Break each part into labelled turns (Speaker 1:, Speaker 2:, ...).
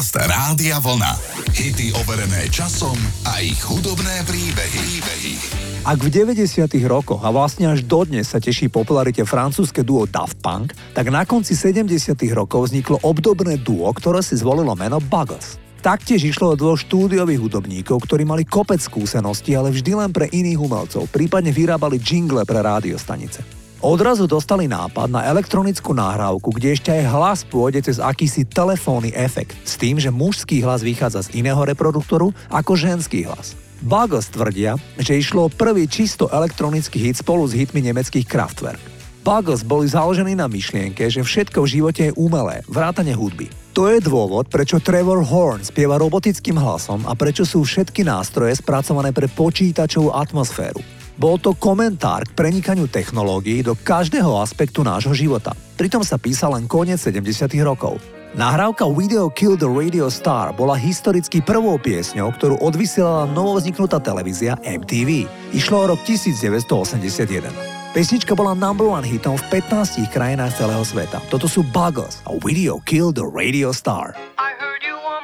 Speaker 1: Podcast Rádia Vlna. Hity overené časom a ich hudobné príbehy. príbehy.
Speaker 2: Ak v 90. rokoch a vlastne až dodnes sa teší popularite francúzske duo Daft Punk, tak na konci 70. rokov vzniklo obdobné duo, ktoré si zvolilo meno Buggles. Taktiež išlo o dvoch štúdiových hudobníkov, ktorí mali kopec skúseností, ale vždy len pre iných umelcov, prípadne vyrábali jingle pre rádiostanice. Odrazu dostali nápad na elektronickú nahrávku, kde ešte aj hlas pôjde cez akýsi telefónny efekt, s tým, že mužský hlas vychádza z iného reproduktoru ako ženský hlas. Buggles tvrdia, že išlo o prvý čisto elektronický hit spolu s hitmi nemeckých Kraftwerk. Buggles boli založení na myšlienke, že všetko v živote je umelé, vrátane hudby. To je dôvod, prečo Trevor Horn spieva robotickým hlasom a prečo sú všetky nástroje spracované pre počítačovú atmosféru. Bol to komentár k prenikaniu technológií do každého aspektu nášho života. Pritom sa písal len koniec 70. rokov. Nahrávka Video Kill the Radio Star bola historicky prvou piesňou, ktorú odvysielala novovzniknutá televízia MTV. Išlo o rok 1981. Pesnička bola number one hitom v 15 krajinách celého sveta. Toto sú Buggles a Video Kill the Radio Star. I heard you on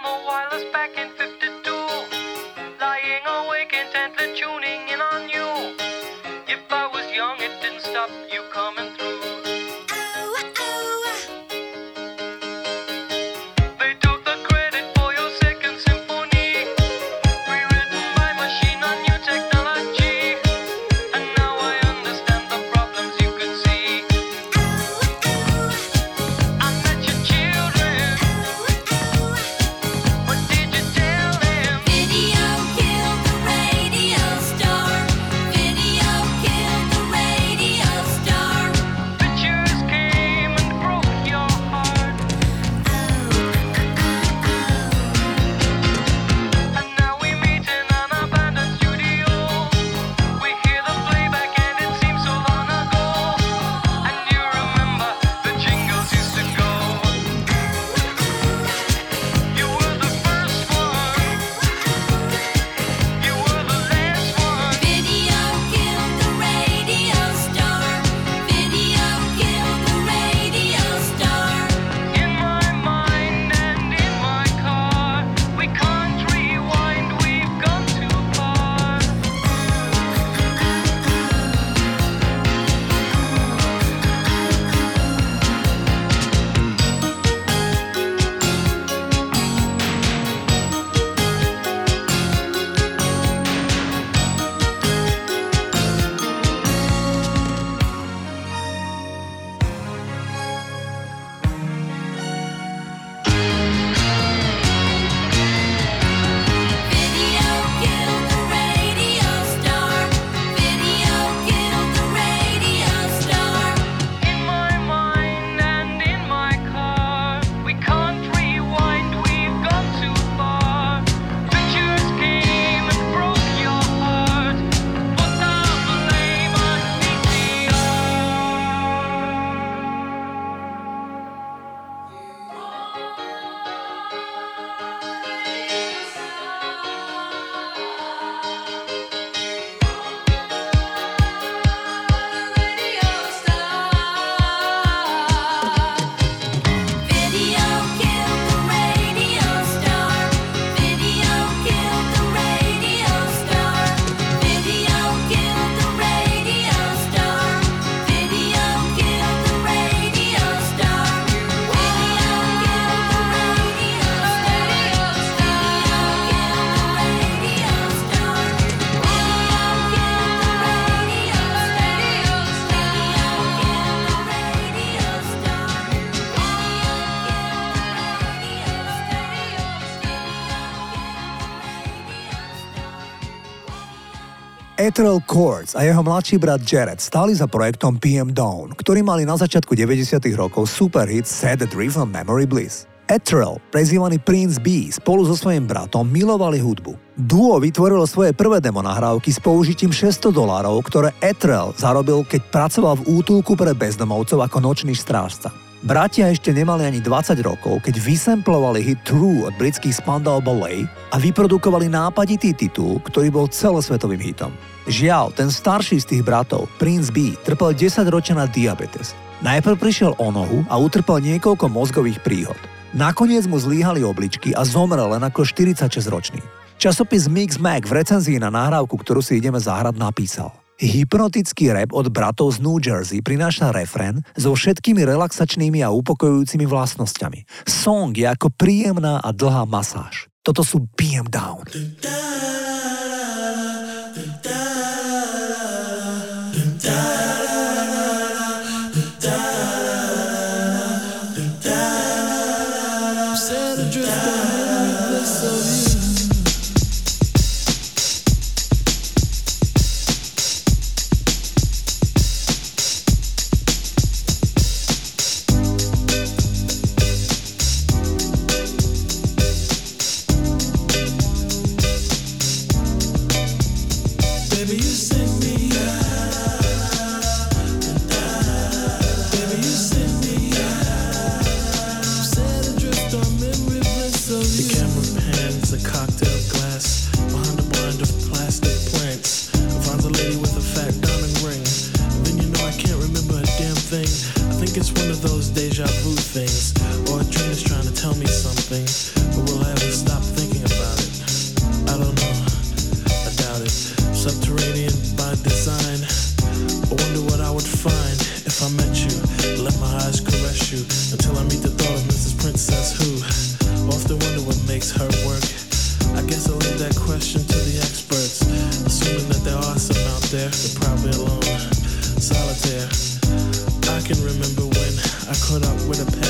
Speaker 2: Ethereal Chords a jeho mladší brat Jared stáli za projektom PM Dawn, ktorý mali na začiatku 90. rokov superhit Set the Driven Memory Bliss. Ethereal, prezývaný Prince B, spolu so svojím bratom milovali hudbu. Duo vytvorilo svoje prvé demo nahrávky s použitím 600 dolárov, ktoré Ethereal zarobil, keď pracoval v útulku pre bezdomovcov ako nočný strážca. Bratia ešte nemali ani 20 rokov, keď vysemplovali hit True od britských Spandau Ballet a vyprodukovali nápaditý titul, ktorý bol celosvetovým hitom. Žiaľ, ten starší z tých bratov, Prince B, trpel 10 ročia na diabetes. Najprv prišiel o nohu a utrpel niekoľko mozgových príhod.
Speaker 3: Nakoniec mu zlíhali obličky a zomrel len ako 46-ročný. Časopis Mix Mag v recenzii na nahrávku, ktorú si ideme zahrať, napísal – Hypnotický rap od bratov z New Jersey prináša refrén so všetkými relaxačnými a upokojujúcimi vlastnosťami. Song je ako príjemná a dlhá masáž. Toto sú BM Down.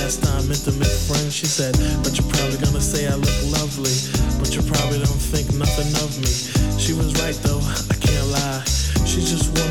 Speaker 3: last time intimate friend, she said, But you're probably gonna say I look lovely, but you probably don't think nothing of me. She was right though, I can't lie. She just was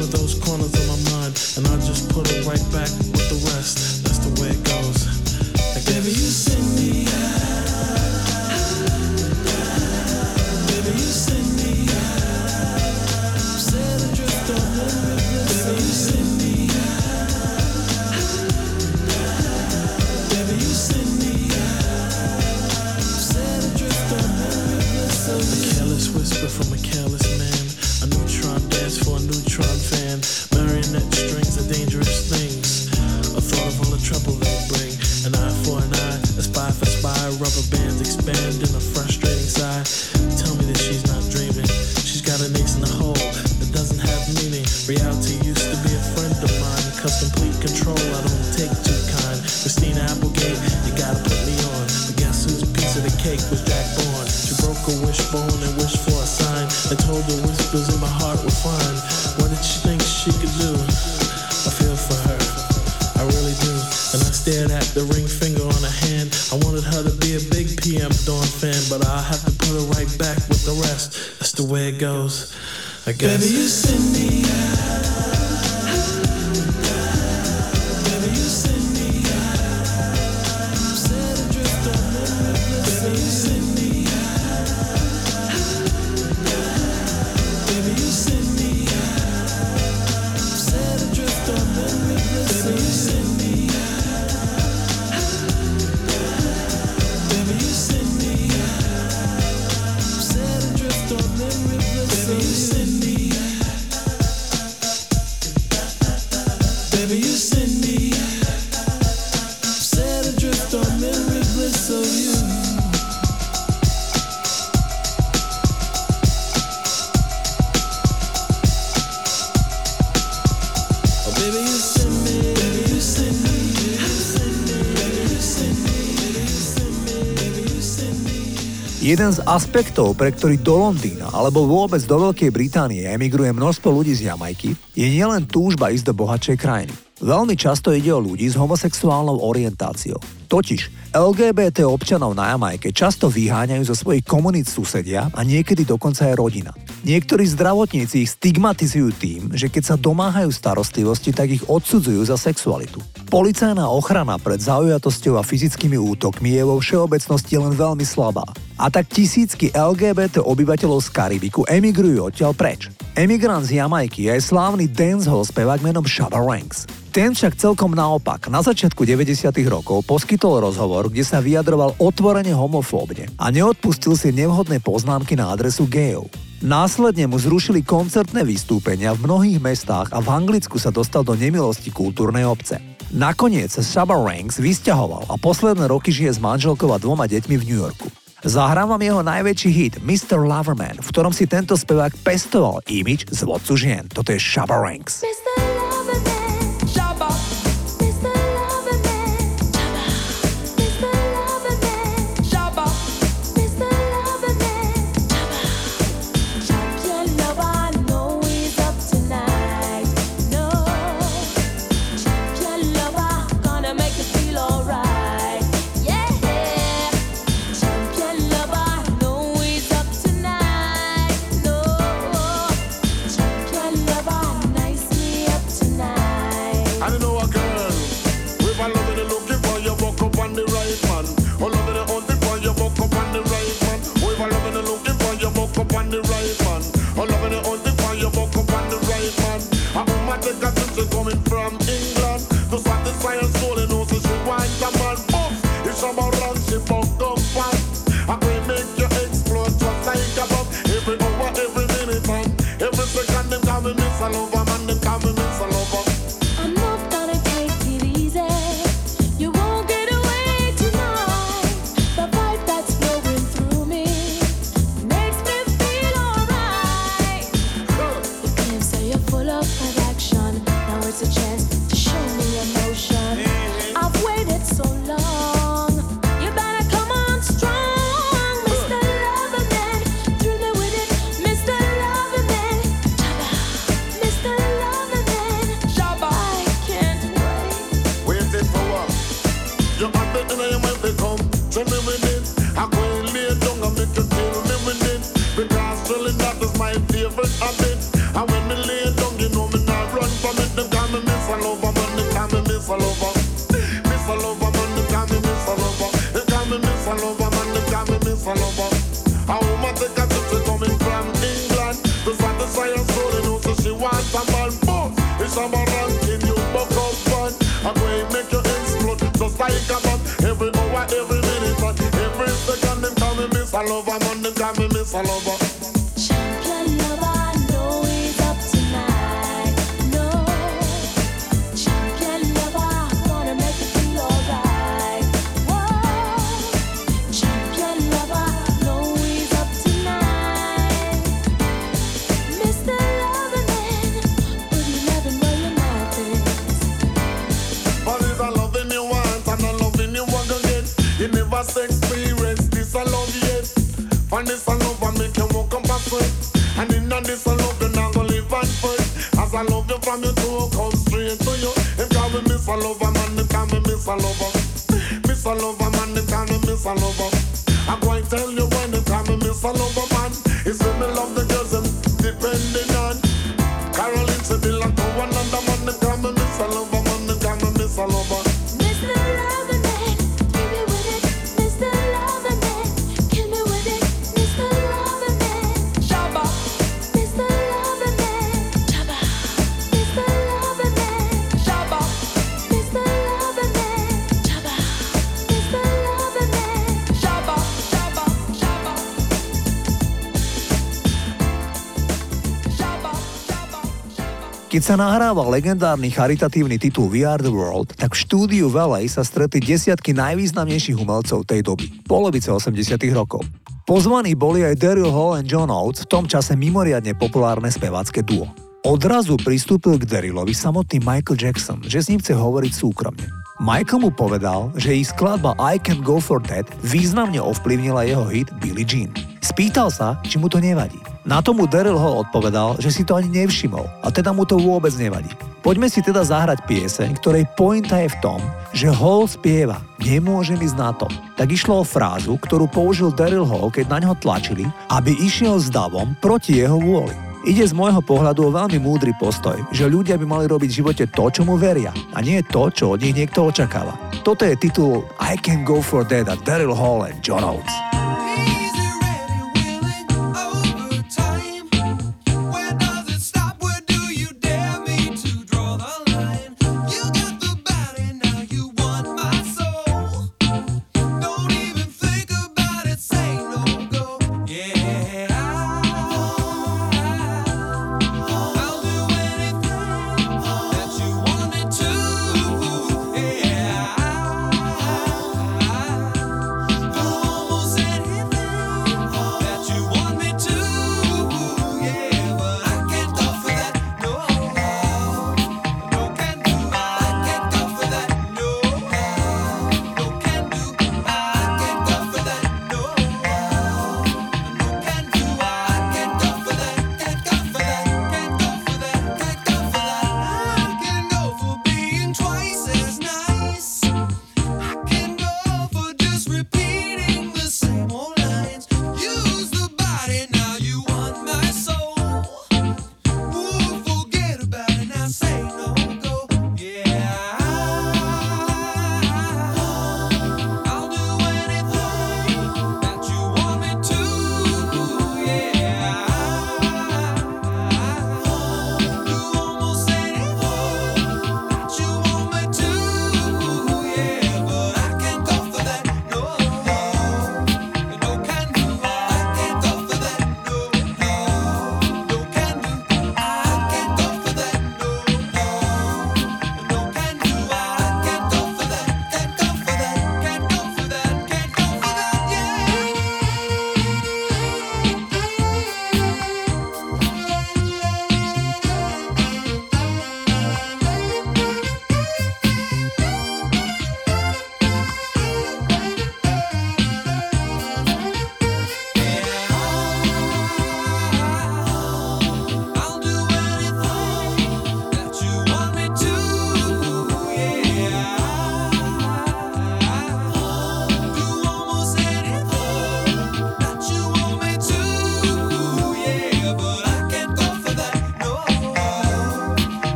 Speaker 3: the rest. That's the way it goes. I guess. Baby, you send me out. Jeden z aspektov, pre ktorý do Londýna alebo vôbec do Veľkej Británie emigruje množstvo ľudí z Jamajky, je nielen túžba ísť do bohatšej krajiny. Veľmi často ide o ľudí s homosexuálnou orientáciou. Totiž LGBT občanov na Jamajke často vyháňajú zo svojich komunít susedia a niekedy dokonca aj rodina. Niektorí zdravotníci ich stigmatizujú tým, že keď sa domáhajú starostlivosti, tak ich odsudzujú za sexualitu. Policajná ochrana pred zaujatosťou a fyzickými útokmi je vo všeobecnosti len veľmi slabá. A tak tisícky LGBT obyvateľov z Karibiku emigrujú odtiaľ preč. Emigrant z Jamajky je aj slávny dancehall spevák menom Shabba Ranks. Ten však celkom naopak na začiatku 90. rokov poskytol rozhovor, kde sa vyjadroval otvorene homofóbne a neodpustil si nevhodné poznámky na adresu gejov. Následne mu zrušili koncertné vystúpenia v mnohých mestách a v Anglicku sa dostal do nemilosti kultúrnej obce.
Speaker 4: Nakoniec sa Shabba Ranks vysťahoval a posledné roky žije s manželkou a dvoma deťmi v New Yorku. Zahrám vám jeho najväčší hit Mr. Loverman, v ktorom si tento spevák pestoval imič z vodcu žien. Toto je Shabba Ranks. Mr. All over the Follow Keď sa nahrával legendárny charitatívny titul We Are The World, tak v štúdiu Valley sa stretli desiatky najvýznamnejších umelcov tej doby, polovice 80 rokov. Pozvaní boli aj Daryl Hall a John Oates, v tom čase mimoriadne populárne spevácké duo. Odrazu pristúpil k Darylovi samotný Michael Jackson, že s ním chce hovoriť súkromne. Michael mu povedal, že ich skladba I Can Go For That významne ovplyvnila jeho hit Billie Jean. Spýtal sa, či mu to nevadí. Na tomu Daryl Hall odpovedal, že si to ani nevšimol a teda mu to vôbec nevadí. Poďme si teda zahrať pieseň, ktorej pointa je v tom, že Hall spieva Nemôžem ísť na to. Tak išlo o frázu, ktorú použil Daryl Hall, keď na ňo tlačili, aby išiel s davom proti jeho vôli. Ide z môjho pohľadu o veľmi múdry postoj, že ľudia by mali robiť v živote to, čo mu veria a nie to, čo od nich niekto očakáva. Toto je titul I Can Go For That a Daryl Hall and John Oates.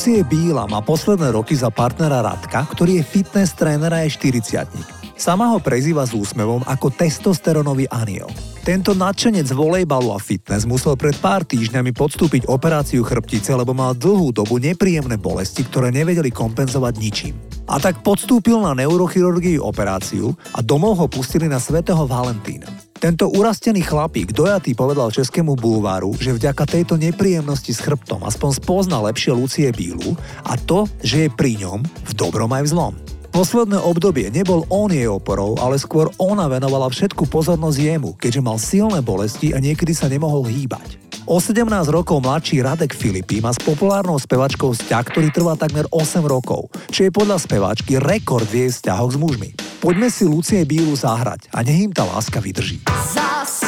Speaker 2: Lucie Bíla má posledné roky za partnera Radka, ktorý je fitness tréner a je 40 Sama ho prezýva s úsmevom ako testosteronový aniel. Tento nadšenec volejbalu a fitness musel pred pár týždňami podstúpiť operáciu chrbtice, lebo mal dlhú dobu nepríjemné bolesti, ktoré nevedeli kompenzovať ničím. A tak podstúpil na neurochirurgii operáciu a domov ho pustili na svätého Valentína. Tento urastený chlapík dojatý povedal Českému bulváru, že vďaka tejto nepríjemnosti s chrbtom aspoň spozna lepšie Lucie Bílu a to, že je pri ňom v dobrom aj v zlom. Posledné obdobie nebol on jej oporou, ale skôr ona venovala všetku pozornosť jemu, keďže mal silné bolesti a niekedy sa nemohol hýbať. O 17 rokov mladší Radek Filipy má s populárnou spevačkou vzťah, ktorý trvá takmer 8 rokov, čo je podľa speváčky rekord v jej vzťahoch s mužmi. Poďme si Lucie Bílu zahrať a nech im tá láska vydrží.
Speaker 5: Zas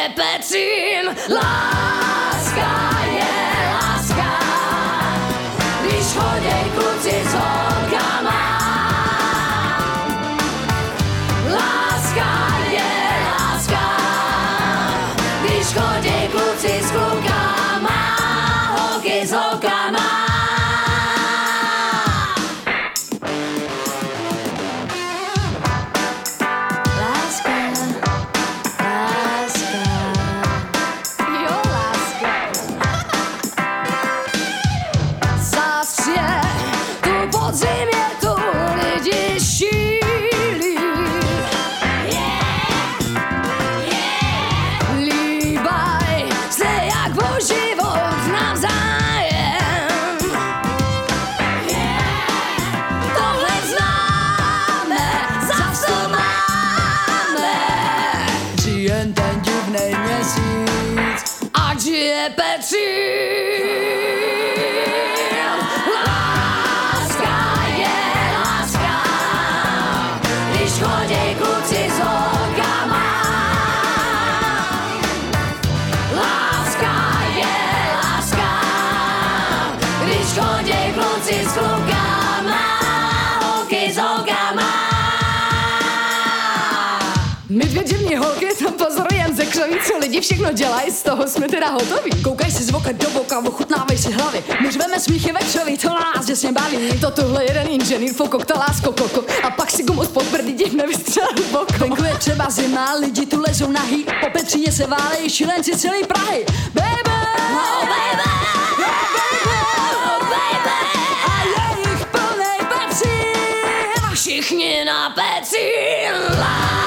Speaker 5: repetim la je
Speaker 6: co lidi všechno dělají, z toho jsme teda hotoví. Koukaj si z voka do boka, ochutnávej si hlavy. My řveme smíchy večerí, to nás děsně baví. To tuhle jeden inženýr fokok, to lásko koko. A pak si gumus pod prdí div nevystřelil boko. Venku je třeba zima, lidi tu lezou nahý. Po Petříně se válejí šilenci celý Prahy. Baby! Oh, baby! Oh, baby! A je jich plnej pecín. Všichni na pecín. Láska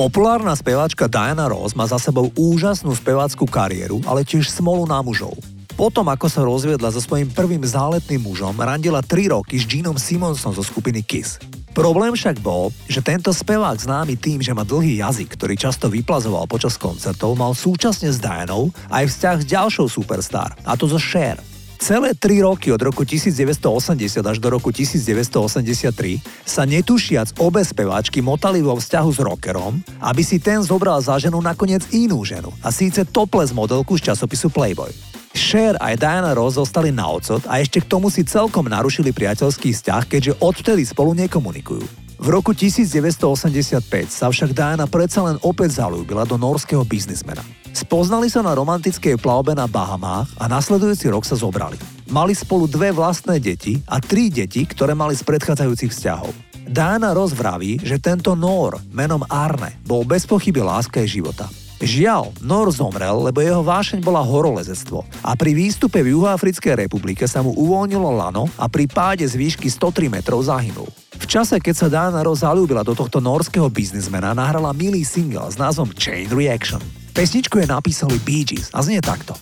Speaker 2: Populárna speváčka Diana Ross má za sebou úžasnú spevácku kariéru, ale tiež smolu na mužov. Potom, ako sa rozviedla so svojím prvým záletným mužom, randila 3 roky s Jeanom Simonsom zo skupiny Kiss. Problém však bol, že tento spevák známy tým, že má dlhý jazyk, ktorý často vyplazoval počas koncertov, mal súčasne s Dianou aj vzťah s ďalšou superstar, a to zo Cher. Celé tri roky od roku 1980 až do roku 1983 sa netušiac obe speváčky motali vo vzťahu s rockerom, aby si ten zobral za ženu nakoniec inú ženu, a síce topless modelku z časopisu Playboy. Cher aj Diana Ross zostali na ocot a ešte k tomu si celkom narušili priateľský vzťah, keďže odvtedy spolu nekomunikujú. V roku 1985 sa však Diana predsa len opäť zalúbila do norského biznismena. Spoznali sa na romantickej plavbe na Bahamách a nasledujúci rok sa zobrali. Mali spolu dve vlastné deti a tri deti, ktoré mali z predchádzajúcich vzťahov. Diana rozvraví, že tento Nor menom Arne bol bez pochyby láska jej života. Žiaľ, Nor zomrel, lebo jeho vášeň bola horolezectvo a pri výstupe v Juhoafrickej republike sa mu uvoľnilo lano a pri páde z výšky 103 metrov zahynul. V čase, keď sa Diana Ross zalúbila do tohto norského biznismena, nahrala milý single s názvom Chain Reaction. Pesničku je napísali Bee Gees a znie takto.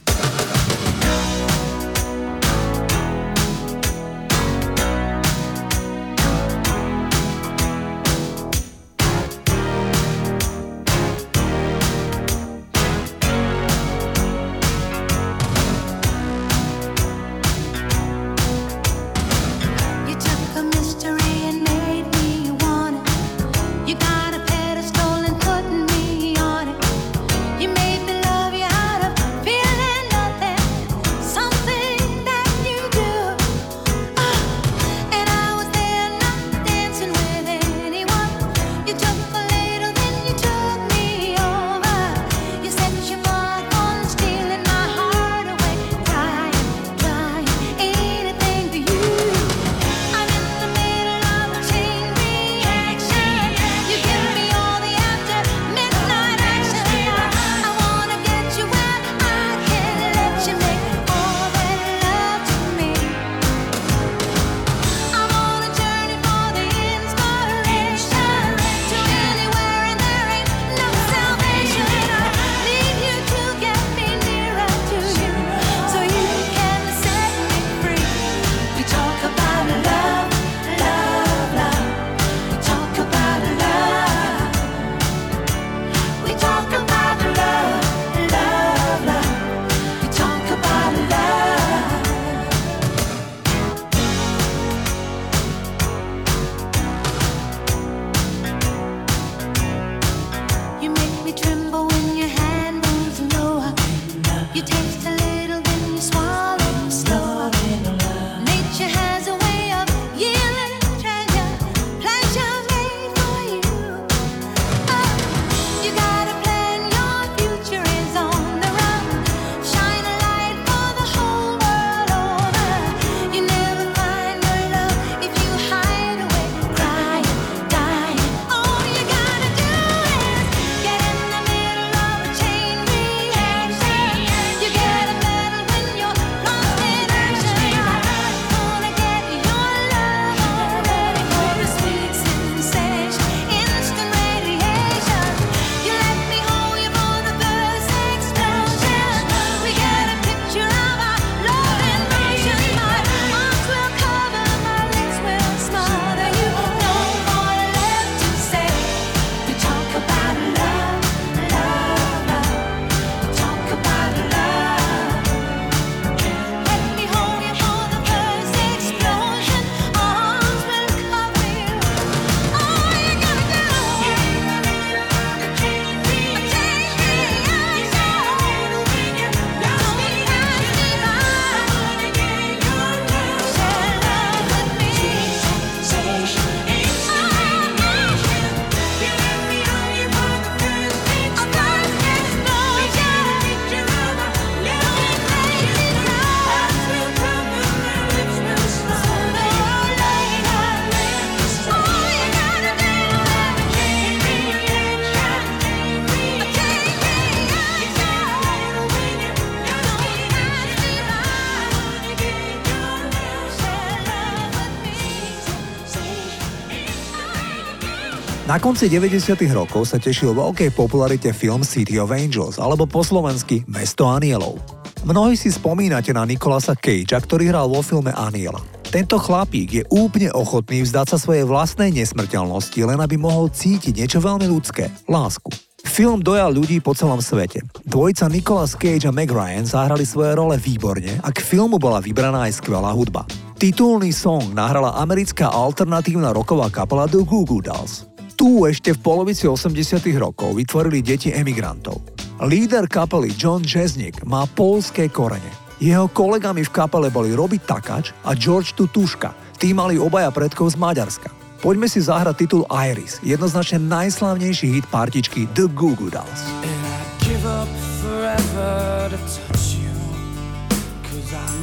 Speaker 7: Na konci 90. rokov sa tešil veľkej popularite film City of Angels, alebo po slovensky Mesto anielov. Mnohí si spomínate na Nikolasa Cagea, ktorý hral vo filme Aniela. Tento chlapík je úplne ochotný vzdať sa svojej vlastnej nesmrteľnosti, len aby mohol cítiť niečo veľmi ľudské – lásku. Film dojal ľudí po celom svete. Dvojica Nicolas Cage a Meg Ryan zahrali svoje role výborne a k filmu bola vybraná aj skvelá hudba. Titulný song nahrala americká alternatívna roková kapela The Goo Goo Dolls. Tu ešte v polovici 80 rokov vytvorili deti emigrantov. Líder kapely John Jesnik má polské korene. Jeho kolegami v kapele boli Robi Takač a George Tutuška. Tí mali obaja predkov z Maďarska. Poďme si zahrať titul Iris, jednoznačne najslávnejší hit partičky The Goo Goo Dolls.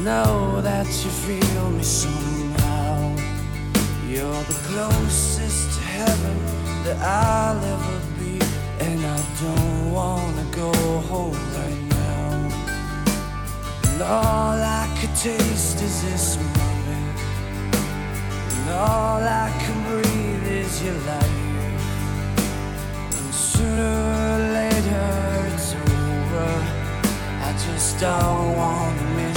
Speaker 7: know that you feel me somehow. You're the closest to heaven that I'll ever be, and I don't wanna go home right now. And all I could taste is this moment. And all I can breathe is your life. And sooner or later it's over. I just don't wanna miss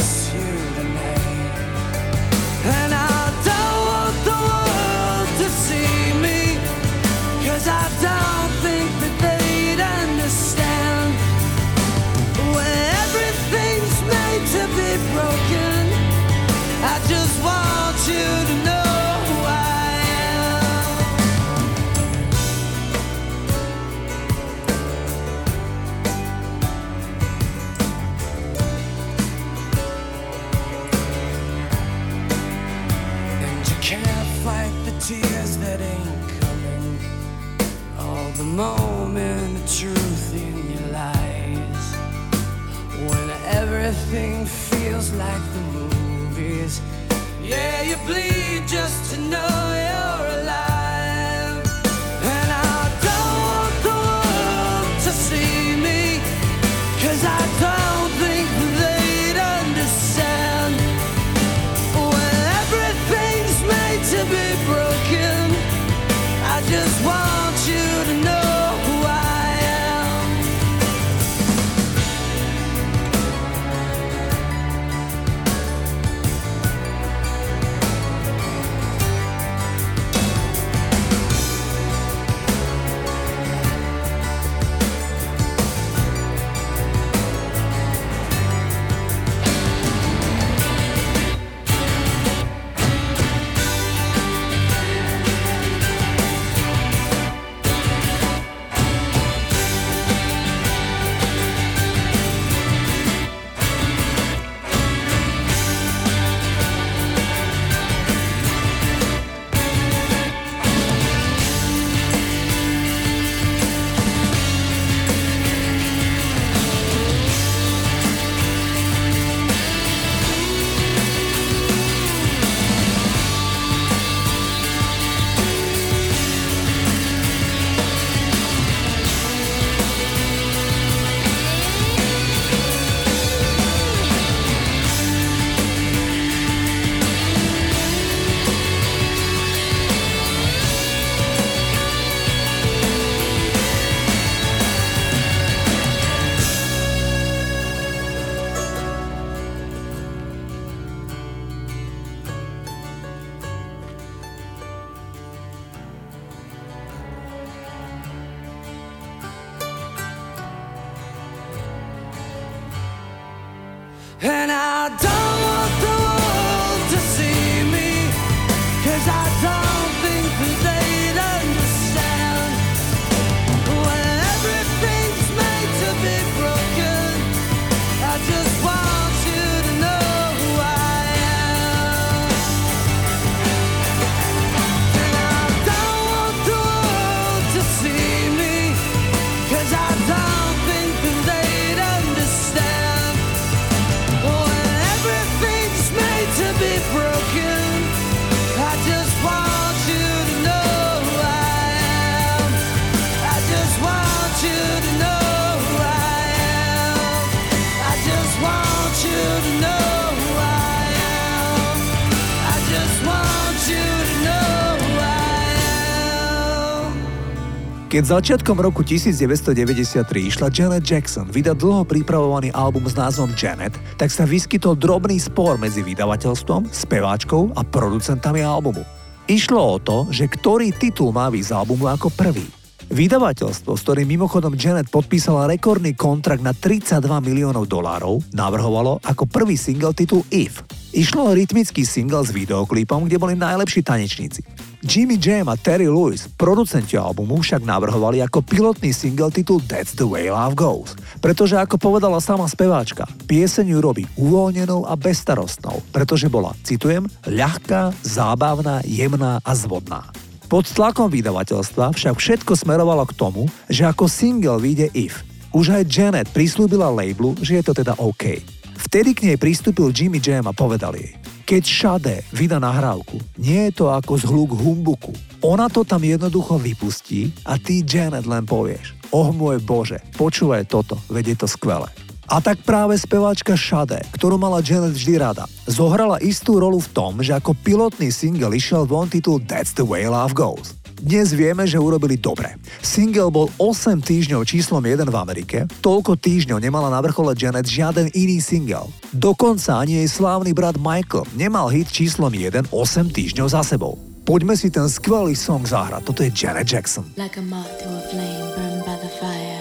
Speaker 7: And I don't
Speaker 2: Keď začiatkom roku 1993 išla Janet Jackson vydať dlho pripravovaný album s názvom Janet, tak sa vyskytol drobný spor medzi vydavateľstvom, speváčkou a producentami albumu. Išlo o to, že ktorý titul má výsť albumu ako prvý. Vydavateľstvo, s ktorým mimochodom Janet podpísala rekordný kontrakt na 32 miliónov dolárov, navrhovalo ako prvý single titul If. Išlo o rytmický single s videoklipom, kde boli najlepší tanečníci. Jimmy Jam a Terry Lewis, producenti albumu, však navrhovali ako pilotný single titul That's the way love goes. Pretože ako povedala sama speváčka, pieseň ju robí uvoľnenou a bestarostnou, pretože bola, citujem, ľahká, zábavná, jemná a zvodná. Pod tlakom vydavateľstva však všetko smerovalo k tomu, že ako single vyjde If. Už aj Janet prislúbila labelu, že je to teda OK. Vtedy k nej pristúpil Jimmy Jam a povedal jej keď Šade vydá nahrávku, nie je to ako zhluk humbuku. Ona to tam jednoducho vypustí a ty Janet len povieš Oh môj Bože, počúvaj toto, veď je to skvelé. A tak práve speváčka Shade, ktorú mala Janet vždy rada, zohrala istú rolu v tom, že ako pilotný single išiel von titul That's the way love goes. Dnes vieme, že urobili dobre. Single bol 8 týždňov číslom 1 v Amerike, toľko týždňov nemala na vrchole Janet žiaden iný single. Dokonca ani jej slávny brat Michael nemal hit číslom 1 8 týždňov za sebou. Poďme si ten skvelý song zahrať, toto je Janet Jackson. Like a moth to a flame burned by the fire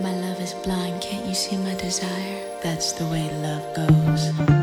Speaker 2: My love is blind, can't you see my desire? That's the way love goes.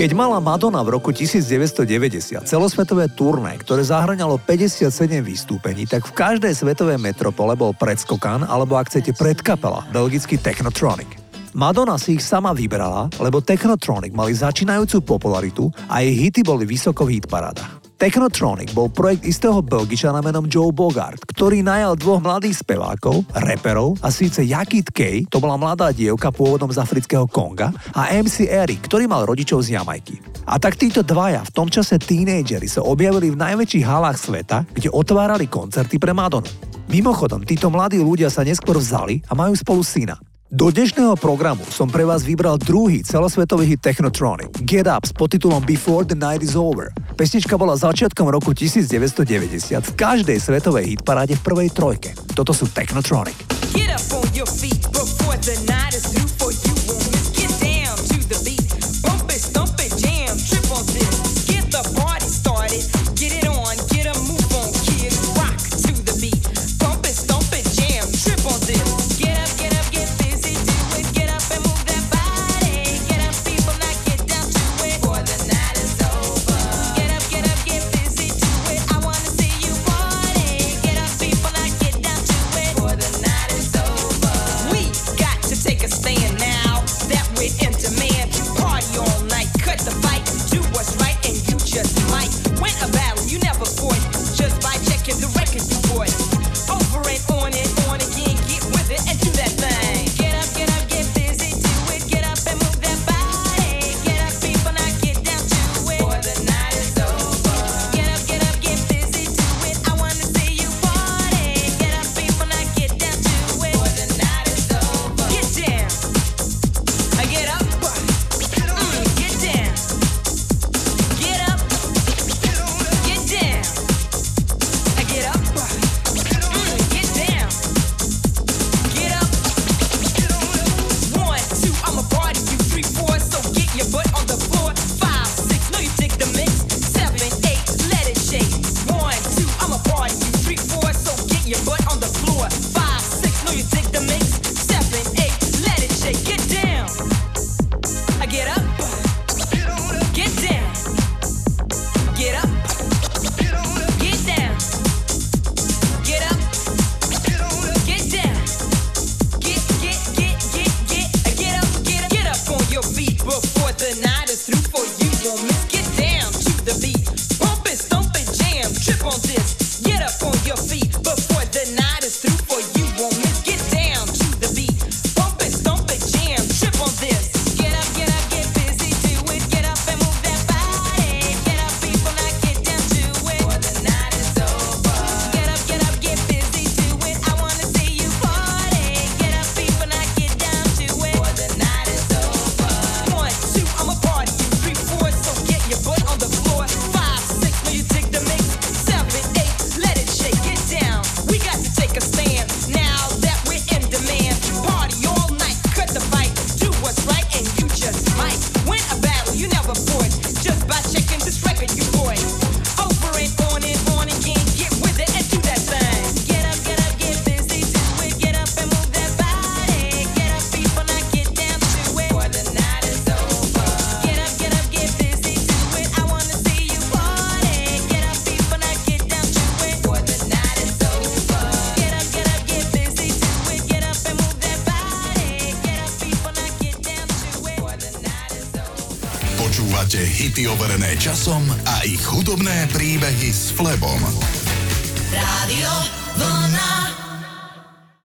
Speaker 8: Keď mala Madonna v roku 1990 celosvetové turné, ktoré zahrňalo 57 výstúpení, tak v každej svetovej metropole bol predskokan, alebo ak chcete predkapela, belgický Technotronic. Madonna si ich sama vybrala, lebo Technotronic mali začínajúcu popularitu a jej hity boli vysoko v hitparádach. Technotronic bol projekt istého Belgičana menom Joe Bogart, ktorý najal dvoch mladých spevákov, reperov a síce Jakit Kay, to bola mladá dievka pôvodom z afrického Konga, a MC Eric, ktorý mal rodičov z Jamajky. A tak títo dvaja, v tom čase tínejdžeri, sa objavili v najväčších halách sveta, kde otvárali koncerty pre Madonu. Mimochodom, títo mladí ľudia sa neskôr vzali a majú spolu syna. Do dnešného programu som pre vás vybral druhý celosvetový hit Technotronic, Get Up s podtitulom Before the Night is Over. Pesnička bola začiatkom roku 1990 v každej svetovej hitparáde v prvej trojke. Toto sú Technotronic. Get up on your feet before the night is new for you.
Speaker 1: časom a ich hudobné príbehy s Flebom.